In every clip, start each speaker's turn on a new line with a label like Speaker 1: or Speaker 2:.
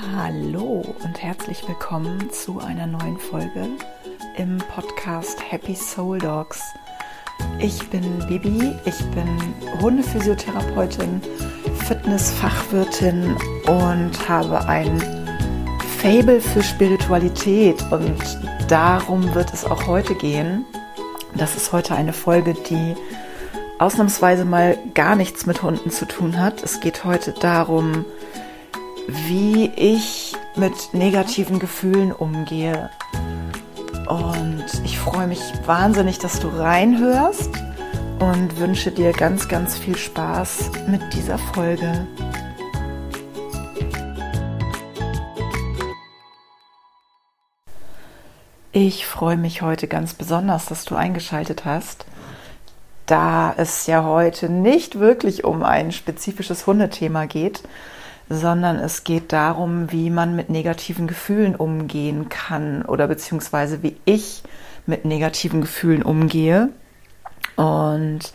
Speaker 1: Hallo und herzlich willkommen zu einer neuen Folge im Podcast Happy Soul Dogs. Ich bin Bibi, ich bin Hundephysiotherapeutin, Fitnessfachwirtin und habe ein Fable für Spiritualität und darum wird es auch heute gehen. Das ist heute eine Folge, die ausnahmsweise mal gar nichts mit Hunden zu tun hat. Es geht heute darum, wie ich mit negativen Gefühlen umgehe. Und ich freue mich wahnsinnig, dass du reinhörst und wünsche dir ganz, ganz viel Spaß mit dieser Folge. Ich freue mich heute ganz besonders, dass du eingeschaltet hast, da es ja heute nicht wirklich um ein spezifisches Hundethema geht, sondern es geht darum, wie man mit negativen Gefühlen umgehen kann oder beziehungsweise wie ich mit negativen Gefühlen umgehe. Und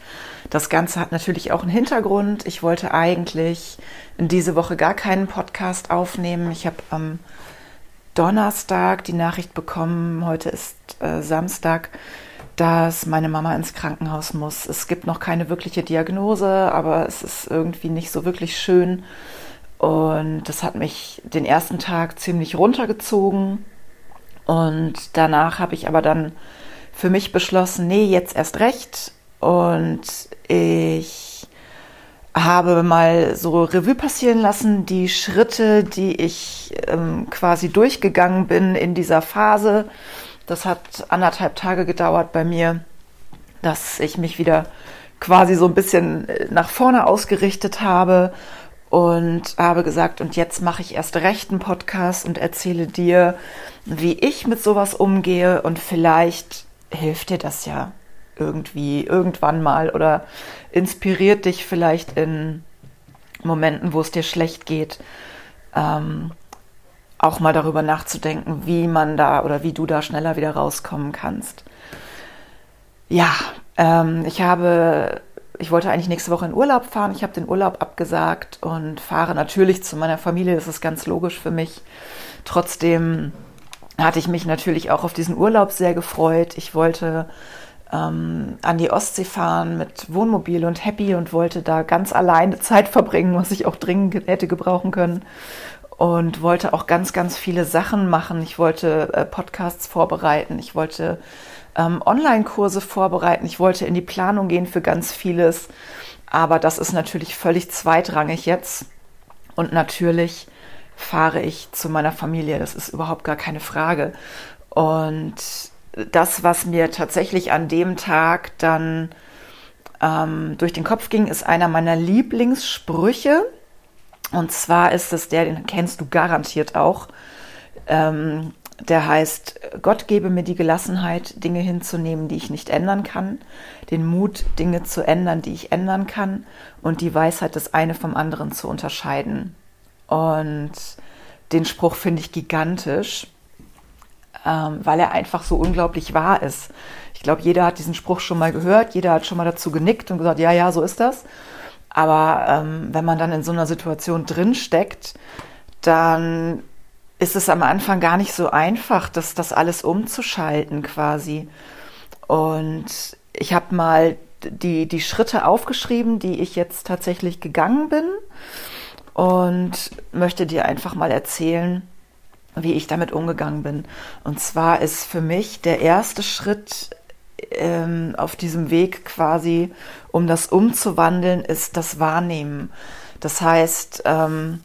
Speaker 1: das Ganze hat natürlich auch einen Hintergrund. Ich wollte eigentlich diese Woche gar keinen Podcast aufnehmen. Ich habe am Donnerstag die Nachricht bekommen, heute ist äh, Samstag, dass meine Mama ins Krankenhaus muss. Es gibt noch keine wirkliche Diagnose, aber es ist irgendwie nicht so wirklich schön. Und das hat mich den ersten Tag ziemlich runtergezogen. Und danach habe ich aber dann für mich beschlossen, nee, jetzt erst recht. Und ich habe mal so Revue passieren lassen, die Schritte, die ich ähm, quasi durchgegangen bin in dieser Phase. Das hat anderthalb Tage gedauert bei mir, dass ich mich wieder quasi so ein bisschen äh, nach vorne ausgerichtet habe und habe gesagt, und jetzt mache ich erst recht einen Podcast und erzähle dir, wie ich mit sowas umgehe und vielleicht hilft dir das ja irgendwie irgendwann mal oder inspiriert dich vielleicht in Momenten, wo es dir schlecht geht, ähm, auch mal darüber nachzudenken, wie man da oder wie du da schneller wieder rauskommen kannst. Ja, ähm, ich habe ich wollte eigentlich nächste Woche in Urlaub fahren. Ich habe den Urlaub abgesagt und fahre natürlich zu meiner Familie. Das ist ganz logisch für mich. Trotzdem hatte ich mich natürlich auch auf diesen Urlaub sehr gefreut. Ich wollte ähm, an die Ostsee fahren mit Wohnmobil und Happy und wollte da ganz alleine Zeit verbringen, was ich auch dringend hätte gebrauchen können. Und wollte auch ganz, ganz viele Sachen machen. Ich wollte äh, Podcasts vorbereiten. Ich wollte ähm, Online-Kurse vorbereiten. Ich wollte in die Planung gehen für ganz vieles. Aber das ist natürlich völlig zweitrangig jetzt. Und natürlich fahre ich zu meiner Familie. Das ist überhaupt gar keine Frage. Und das, was mir tatsächlich an dem Tag dann ähm, durch den Kopf ging, ist einer meiner Lieblingssprüche. Und zwar ist es der, den kennst du garantiert auch. Ähm, der heißt, Gott gebe mir die Gelassenheit, Dinge hinzunehmen, die ich nicht ändern kann, den Mut, Dinge zu ändern, die ich ändern kann und die Weisheit, das eine vom anderen zu unterscheiden. Und den Spruch finde ich gigantisch, ähm, weil er einfach so unglaublich wahr ist. Ich glaube, jeder hat diesen Spruch schon mal gehört, jeder hat schon mal dazu genickt und gesagt, ja, ja, so ist das. Aber ähm, wenn man dann in so einer Situation drinsteckt, dann ist es am Anfang gar nicht so einfach, das, das alles umzuschalten quasi. Und ich habe mal die, die Schritte aufgeschrieben, die ich jetzt tatsächlich gegangen bin und möchte dir einfach mal erzählen, wie ich damit umgegangen bin. Und zwar ist für mich der erste Schritt ähm, auf diesem Weg quasi, um das umzuwandeln, ist das Wahrnehmen. Das heißt, ähm,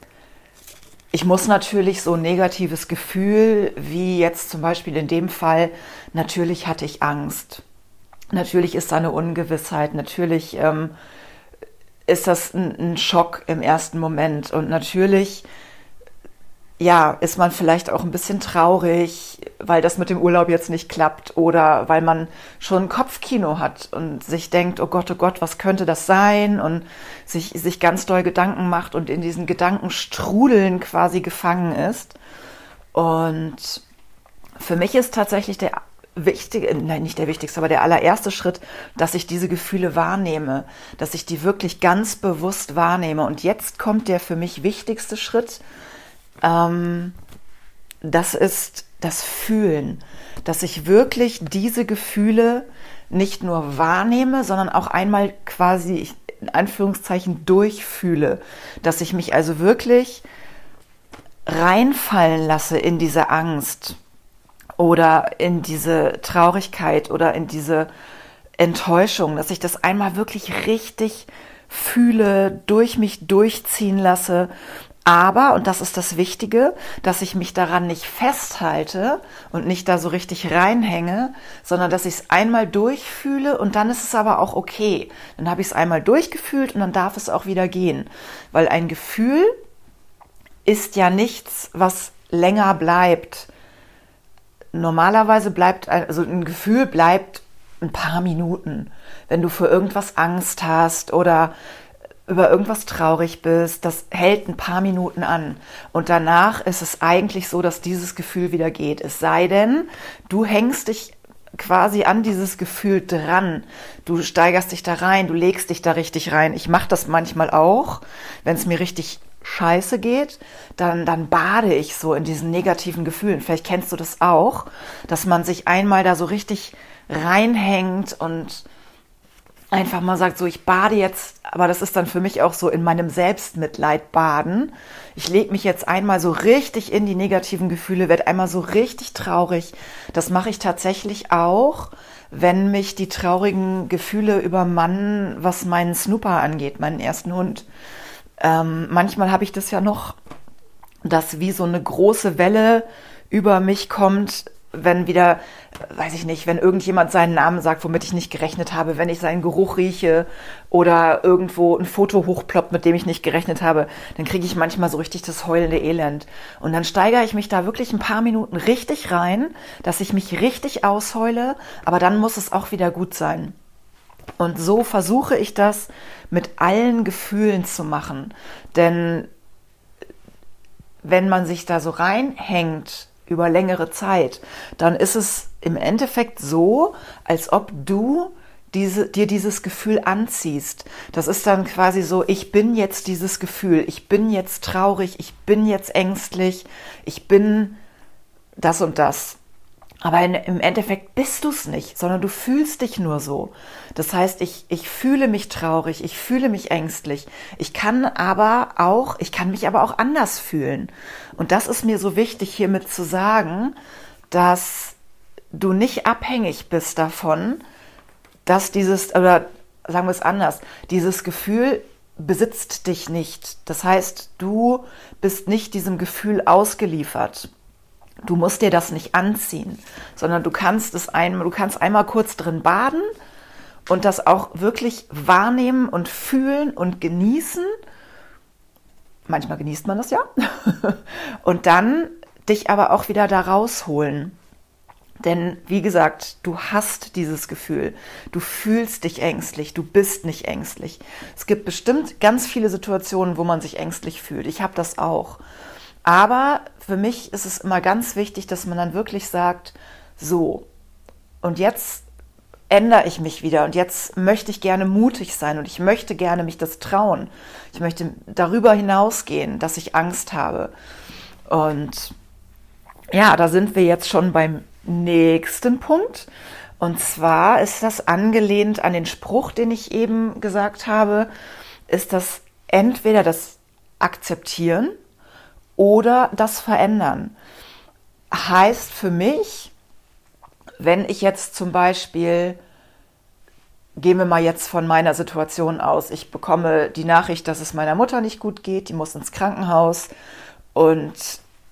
Speaker 1: ich muss natürlich so ein negatives Gefühl, wie jetzt zum Beispiel in dem Fall, natürlich hatte ich Angst. Natürlich ist da eine Ungewissheit, natürlich ähm, ist das ein, ein Schock im ersten Moment und natürlich ja, ist man vielleicht auch ein bisschen traurig, weil das mit dem Urlaub jetzt nicht klappt oder weil man schon Kopfkino hat und sich denkt, oh Gott, oh Gott, was könnte das sein und sich, sich ganz doll Gedanken macht und in diesen Gedankenstrudeln quasi gefangen ist. Und für mich ist tatsächlich der wichtige, nein, nicht der wichtigste, aber der allererste Schritt, dass ich diese Gefühle wahrnehme, dass ich die wirklich ganz bewusst wahrnehme. Und jetzt kommt der für mich wichtigste Schritt, ähm, das ist das Fühlen, dass ich wirklich diese Gefühle nicht nur wahrnehme, sondern auch einmal quasi in Anführungszeichen durchfühle, dass ich mich also wirklich reinfallen lasse in diese Angst oder in diese Traurigkeit oder in diese Enttäuschung, dass ich das einmal wirklich richtig fühle, durch mich durchziehen lasse aber, und das ist das Wichtige, dass ich mich daran nicht festhalte und nicht da so richtig reinhänge, sondern dass ich es einmal durchfühle und dann ist es aber auch okay. Dann habe ich es einmal durchgefühlt und dann darf es auch wieder gehen. Weil ein Gefühl ist ja nichts, was länger bleibt. Normalerweise bleibt, also ein Gefühl bleibt ein paar Minuten. Wenn du für irgendwas Angst hast oder über irgendwas traurig bist, das hält ein paar Minuten an. Und danach ist es eigentlich so, dass dieses Gefühl wieder geht. Es sei denn, du hängst dich quasi an dieses Gefühl dran. Du steigerst dich da rein, du legst dich da richtig rein. Ich mache das manchmal auch, wenn es mir richtig scheiße geht, dann, dann bade ich so in diesen negativen Gefühlen. Vielleicht kennst du das auch, dass man sich einmal da so richtig reinhängt und einfach mal sagt, so ich bade jetzt, aber das ist dann für mich auch so in meinem Selbstmitleid baden. Ich lege mich jetzt einmal so richtig in die negativen Gefühle, werde einmal so richtig traurig. Das mache ich tatsächlich auch, wenn mich die traurigen Gefühle übermannen, was meinen Snooper angeht, meinen ersten Hund. Ähm, manchmal habe ich das ja noch, dass wie so eine große Welle über mich kommt, wenn wieder, weiß ich nicht, wenn irgendjemand seinen Namen sagt, womit ich nicht gerechnet habe, wenn ich seinen Geruch rieche oder irgendwo ein Foto hochploppt, mit dem ich nicht gerechnet habe, dann kriege ich manchmal so richtig das heulende Elend. Und dann steigere ich mich da wirklich ein paar Minuten richtig rein, dass ich mich richtig ausheule, aber dann muss es auch wieder gut sein. Und so versuche ich das mit allen Gefühlen zu machen. Denn wenn man sich da so reinhängt über längere Zeit, dann ist es im Endeffekt so, als ob du diese, dir dieses Gefühl anziehst. Das ist dann quasi so, ich bin jetzt dieses Gefühl, ich bin jetzt traurig, ich bin jetzt ängstlich, ich bin das und das. Aber in, im Endeffekt bist du es nicht, sondern du fühlst dich nur so. Das heißt, ich, ich fühle mich traurig, ich fühle mich ängstlich. Ich kann aber auch, ich kann mich aber auch anders fühlen. Und das ist mir so wichtig hiermit zu sagen, dass du nicht abhängig bist davon, dass dieses, oder sagen wir es anders, dieses Gefühl besitzt dich nicht. Das heißt, du bist nicht diesem Gefühl ausgeliefert. Du musst dir das nicht anziehen, sondern du kannst es einmal, du kannst einmal kurz drin baden und das auch wirklich wahrnehmen und fühlen und genießen. Manchmal genießt man das ja. und dann dich aber auch wieder da rausholen. Denn wie gesagt, du hast dieses Gefühl. Du fühlst dich ängstlich. Du bist nicht ängstlich. Es gibt bestimmt ganz viele Situationen, wo man sich ängstlich fühlt. Ich habe das auch. Aber für mich ist es immer ganz wichtig, dass man dann wirklich sagt, so, und jetzt ändere ich mich wieder und jetzt möchte ich gerne mutig sein und ich möchte gerne mich das trauen. Ich möchte darüber hinausgehen, dass ich Angst habe. Und ja, da sind wir jetzt schon beim nächsten Punkt. Und zwar ist das angelehnt an den Spruch, den ich eben gesagt habe, ist das entweder das Akzeptieren oder das Verändern. Heißt für mich, wenn ich jetzt zum Beispiel, gehen wir mal jetzt von meiner Situation aus, ich bekomme die Nachricht, dass es meiner Mutter nicht gut geht, die muss ins Krankenhaus und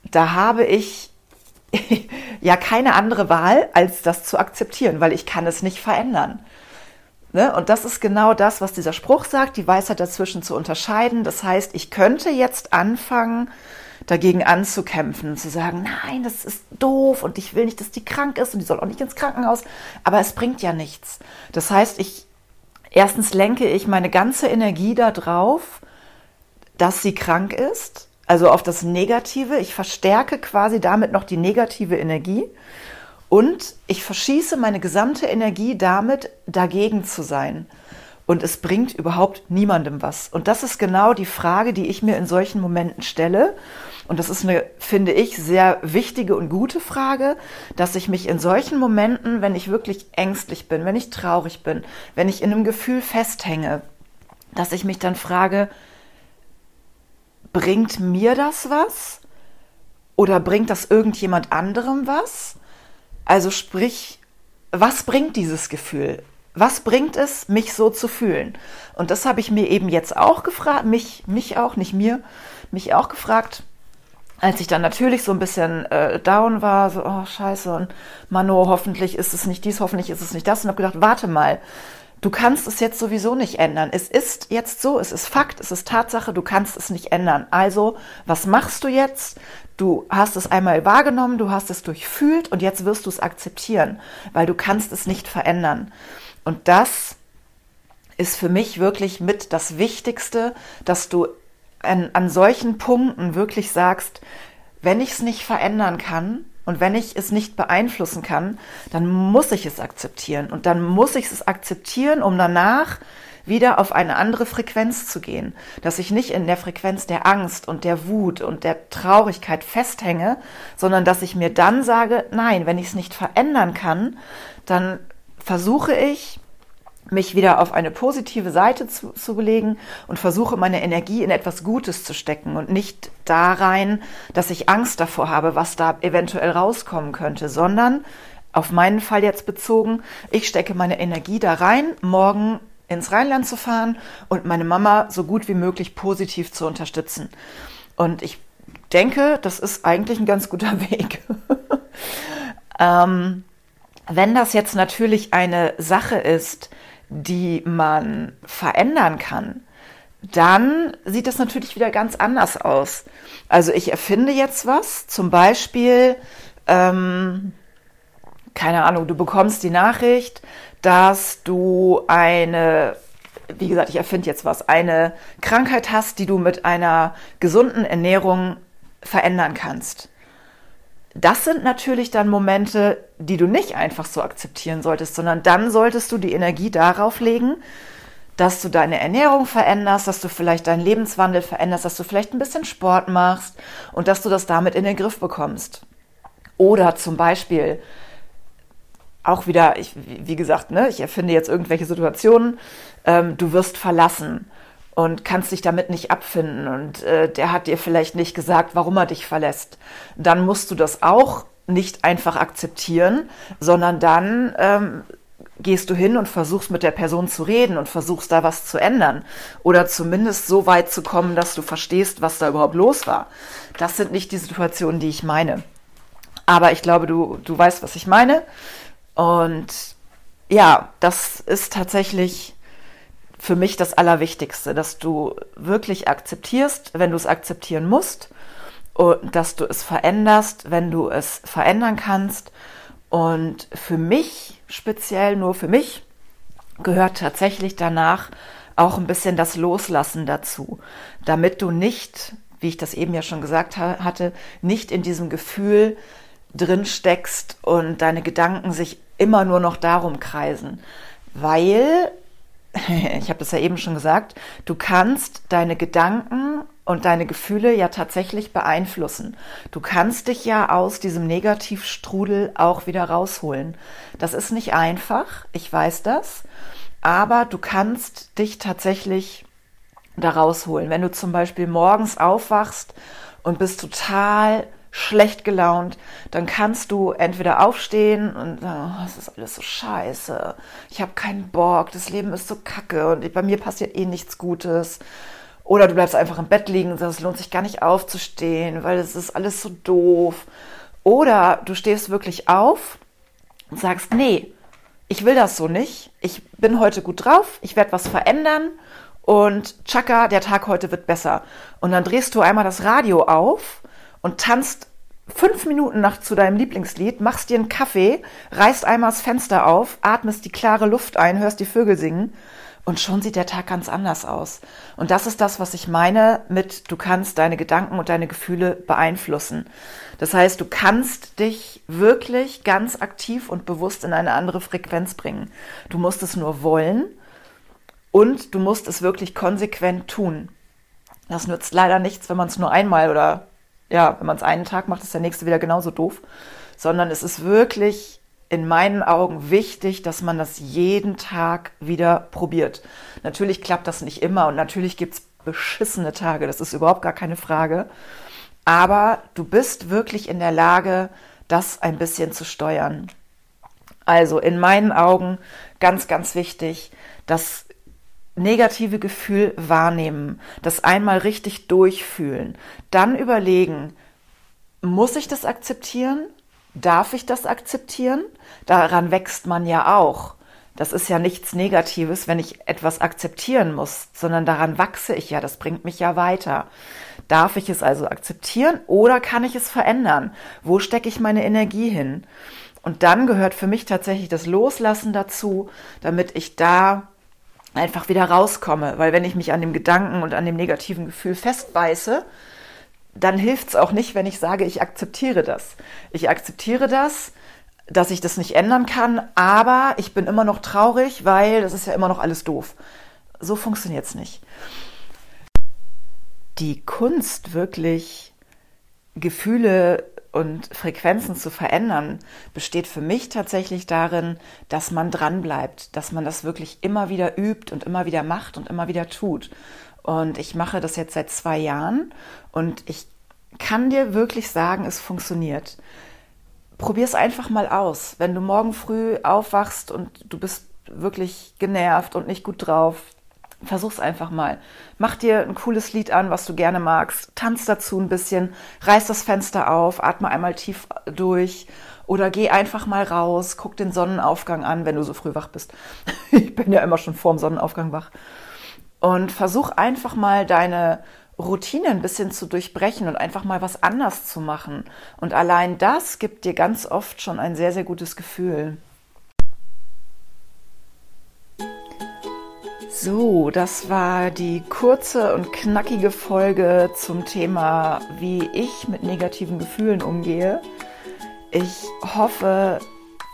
Speaker 1: da habe ich ja keine andere Wahl, als das zu akzeptieren, weil ich kann es nicht verändern. Ne? Und das ist genau das, was dieser Spruch sagt, die Weisheit dazwischen zu unterscheiden. Das heißt, ich könnte jetzt anfangen, dagegen anzukämpfen, zu sagen, nein, das ist doof und ich will nicht, dass die krank ist und die soll auch nicht ins Krankenhaus, aber es bringt ja nichts. Das heißt, ich erstens lenke ich meine ganze Energie darauf, dass sie krank ist, also auf das Negative. Ich verstärke quasi damit noch die negative Energie und ich verschieße meine gesamte Energie damit, dagegen zu sein. Und es bringt überhaupt niemandem was. Und das ist genau die Frage, die ich mir in solchen Momenten stelle. Und das ist eine, finde ich, sehr wichtige und gute Frage, dass ich mich in solchen Momenten, wenn ich wirklich ängstlich bin, wenn ich traurig bin, wenn ich in einem Gefühl festhänge, dass ich mich dann frage, bringt mir das was? Oder bringt das irgendjemand anderem was? Also sprich, was bringt dieses Gefühl? Was bringt es, mich so zu fühlen? Und das habe ich mir eben jetzt auch gefragt, mich, mich auch, nicht mir, mich auch gefragt, als ich dann natürlich so ein bisschen äh, down war, so, oh scheiße, und Mano, hoffentlich ist es nicht dies, hoffentlich ist es nicht das. Und habe gedacht, warte mal, du kannst es jetzt sowieso nicht ändern. Es ist jetzt so, es ist Fakt, es ist Tatsache, du kannst es nicht ändern. Also, was machst du jetzt? Du hast es einmal wahrgenommen, du hast es durchfühlt und jetzt wirst du es akzeptieren, weil du kannst es nicht verändern. Und das ist für mich wirklich mit das Wichtigste, dass du an, an solchen Punkten wirklich sagst, wenn ich es nicht verändern kann und wenn ich es nicht beeinflussen kann, dann muss ich es akzeptieren. Und dann muss ich es akzeptieren, um danach wieder auf eine andere Frequenz zu gehen. Dass ich nicht in der Frequenz der Angst und der Wut und der Traurigkeit festhänge, sondern dass ich mir dann sage, nein, wenn ich es nicht verändern kann, dann versuche ich, mich wieder auf eine positive Seite zu, zu belegen und versuche meine Energie in etwas Gutes zu stecken und nicht da rein, dass ich Angst davor habe, was da eventuell rauskommen könnte, sondern auf meinen Fall jetzt bezogen, ich stecke meine Energie da rein, morgen ins Rheinland zu fahren und meine Mama so gut wie möglich positiv zu unterstützen. Und ich denke, das ist eigentlich ein ganz guter Weg. ähm, wenn das jetzt natürlich eine Sache ist, die man verändern kann, dann sieht das natürlich wieder ganz anders aus. Also ich erfinde jetzt was, zum Beispiel, ähm, keine Ahnung, du bekommst die Nachricht, dass du eine, wie gesagt, ich erfinde jetzt was, eine Krankheit hast, die du mit einer gesunden Ernährung verändern kannst das sind natürlich dann Momente, die du nicht einfach so akzeptieren solltest, sondern dann solltest du die Energie darauf legen, dass du deine Ernährung veränderst, dass du vielleicht deinen Lebenswandel veränderst, dass du vielleicht ein bisschen Sport machst und dass du das damit in den Griff bekommst. Oder zum Beispiel auch wieder, ich, wie gesagt, ne, ich erfinde jetzt irgendwelche Situationen, ähm, du wirst verlassen und kannst dich damit nicht abfinden und äh, der hat dir vielleicht nicht gesagt, warum er dich verlässt, dann musst du das auch nicht einfach akzeptieren, sondern dann ähm, gehst du hin und versuchst mit der Person zu reden und versuchst da was zu ändern oder zumindest so weit zu kommen, dass du verstehst, was da überhaupt los war. Das sind nicht die Situationen, die ich meine. Aber ich glaube, du, du weißt, was ich meine. Und ja, das ist tatsächlich für mich das Allerwichtigste, dass du wirklich akzeptierst, wenn du es akzeptieren musst und dass du es veränderst, wenn du es verändern kannst. Und für mich, speziell nur für mich, gehört tatsächlich danach auch ein bisschen das Loslassen dazu, damit du nicht, wie ich das eben ja schon gesagt ha hatte, nicht in diesem Gefühl drin steckst und deine Gedanken sich immer nur noch darum kreisen, weil ich habe das ja eben schon gesagt, du kannst deine Gedanken und deine Gefühle ja tatsächlich beeinflussen. Du kannst dich ja aus diesem Negativstrudel auch wieder rausholen. Das ist nicht einfach, ich weiß das, aber du kannst dich tatsächlich da rausholen. Wenn du zum Beispiel morgens aufwachst und bist total schlecht gelaunt, dann kannst du entweder aufstehen und oh, das ist alles so scheiße, ich habe keinen Bock, das Leben ist so kacke und bei mir passiert eh nichts Gutes. Oder du bleibst einfach im Bett liegen und sagst, es lohnt sich gar nicht aufzustehen, weil es ist alles so doof. Oder du stehst wirklich auf und sagst, nee, ich will das so nicht. Ich bin heute gut drauf, ich werde was verändern und tschakka, der Tag heute wird besser. Und dann drehst du einmal das Radio auf und tanzt fünf Minuten nach zu deinem Lieblingslied, machst dir einen Kaffee, reißt einmal das Fenster auf, atmest die klare Luft ein, hörst die Vögel singen und schon sieht der Tag ganz anders aus. Und das ist das, was ich meine mit, du kannst deine Gedanken und deine Gefühle beeinflussen. Das heißt, du kannst dich wirklich ganz aktiv und bewusst in eine andere Frequenz bringen. Du musst es nur wollen Und du musst es wirklich konsequent tun. Das nützt leider nichts, wenn man es nur einmal oder ja, wenn man es einen Tag macht, ist der nächste wieder genauso doof. Sondern es ist wirklich in meinen Augen wichtig, dass man das jeden Tag wieder probiert. Natürlich klappt das nicht immer und natürlich gibt es beschissene Tage, das ist überhaupt gar keine Frage. Aber du bist wirklich in der Lage, das ein bisschen zu steuern. Also in meinen Augen ganz, ganz wichtig, das negative Gefühl wahrnehmen, das einmal richtig durchfühlen, dann überlegen, muss ich das akzeptieren? Darf ich das akzeptieren? Daran wächst man ja auch. Das ist ja nichts Negatives, wenn ich etwas akzeptieren muss, sondern daran wachse ich ja, das bringt mich ja weiter. Darf ich es also akzeptieren oder kann ich es verändern? Wo stecke ich meine Energie hin? Und dann gehört für mich tatsächlich das Loslassen dazu, damit ich da einfach wieder rauskomme. Weil wenn ich mich an dem Gedanken und an dem negativen Gefühl festbeiße, dann hilft es auch nicht, wenn ich sage, ich akzeptiere das. Ich akzeptiere das, dass ich das nicht ändern kann, aber ich bin immer noch traurig, weil das ist ja immer noch alles doof. So funktioniert es nicht. Die Kunst wirklich Gefühle und Frequenzen zu verändern, besteht für mich tatsächlich darin, dass man dranbleibt, dass man das wirklich immer wieder übt und immer wieder macht und immer wieder tut. Und ich mache das jetzt seit zwei Jahren und ich kann dir wirklich sagen, es funktioniert. Probier es einfach mal aus. Wenn du morgen früh aufwachst und du bist wirklich genervt und nicht gut drauf, versuch's einfach mal. Mach dir ein cooles Lied an, was du gerne magst, tanz dazu ein bisschen, reiß das Fenster auf, atme einmal tief durch oder geh einfach mal raus, guck den Sonnenaufgang an, wenn du so früh wach bist. ich bin ja immer schon vorm Sonnenaufgang wach. Und versuch einfach mal deine Routine ein bisschen zu durchbrechen und einfach mal was anders zu machen. Und allein das gibt dir ganz oft schon ein sehr, sehr gutes Gefühl. So, das war die kurze und knackige Folge zum Thema, wie ich mit negativen Gefühlen umgehe. Ich hoffe,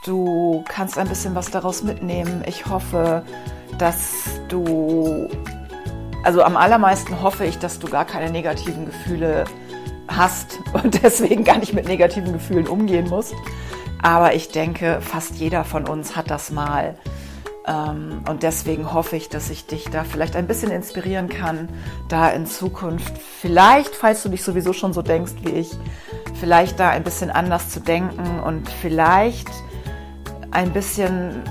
Speaker 1: du kannst ein bisschen was daraus mitnehmen. Ich hoffe, dass du also am allermeisten hoffe ich, dass du gar keine negativen Gefühle hast und deswegen gar nicht mit negativen Gefühlen umgehen musst. Aber ich denke, fast jeder von uns hat das mal. Ähm, und deswegen hoffe ich, dass ich dich da vielleicht ein bisschen inspirieren kann, da in Zukunft vielleicht, falls du dich sowieso schon so denkst wie ich, vielleicht da ein bisschen anders zu denken und vielleicht ein bisschen,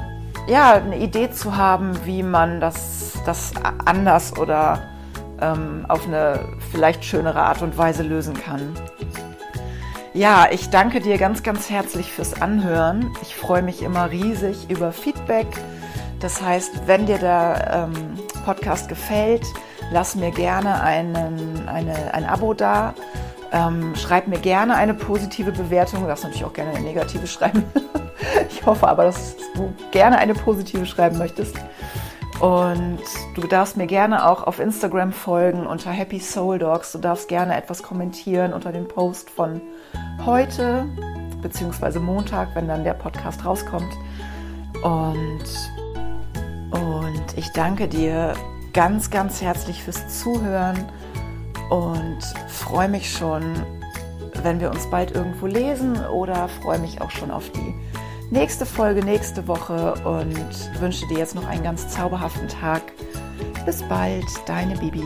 Speaker 1: ja, eine Idee zu haben, wie man das das anders oder ähm, auf eine vielleicht schönere Art und Weise lösen kann. Ja, ich danke dir ganz, ganz herzlich fürs Anhören. Ich freue mich immer riesig über Feedback. Das heißt, wenn dir der ähm, Podcast gefällt, lass mir gerne einen, eine, ein Abo da. Ähm, schreib mir gerne eine positive Bewertung. Du darfst natürlich auch gerne eine negative schreiben. ich hoffe aber, dass du gerne eine positive schreiben möchtest. Und du darfst mir gerne auch auf Instagram folgen unter Happy Soul Dogs. Du darfst gerne etwas kommentieren unter dem Post von heute, beziehungsweise Montag, wenn dann der Podcast rauskommt. Und, und ich danke dir ganz, ganz herzlich fürs Zuhören und freue mich schon, wenn wir uns bald irgendwo lesen oder freue mich auch schon auf die nächste Folge nächste Woche und wünsche dir jetzt noch einen ganz zauberhaften Tag. Bis bald, deine Bibi.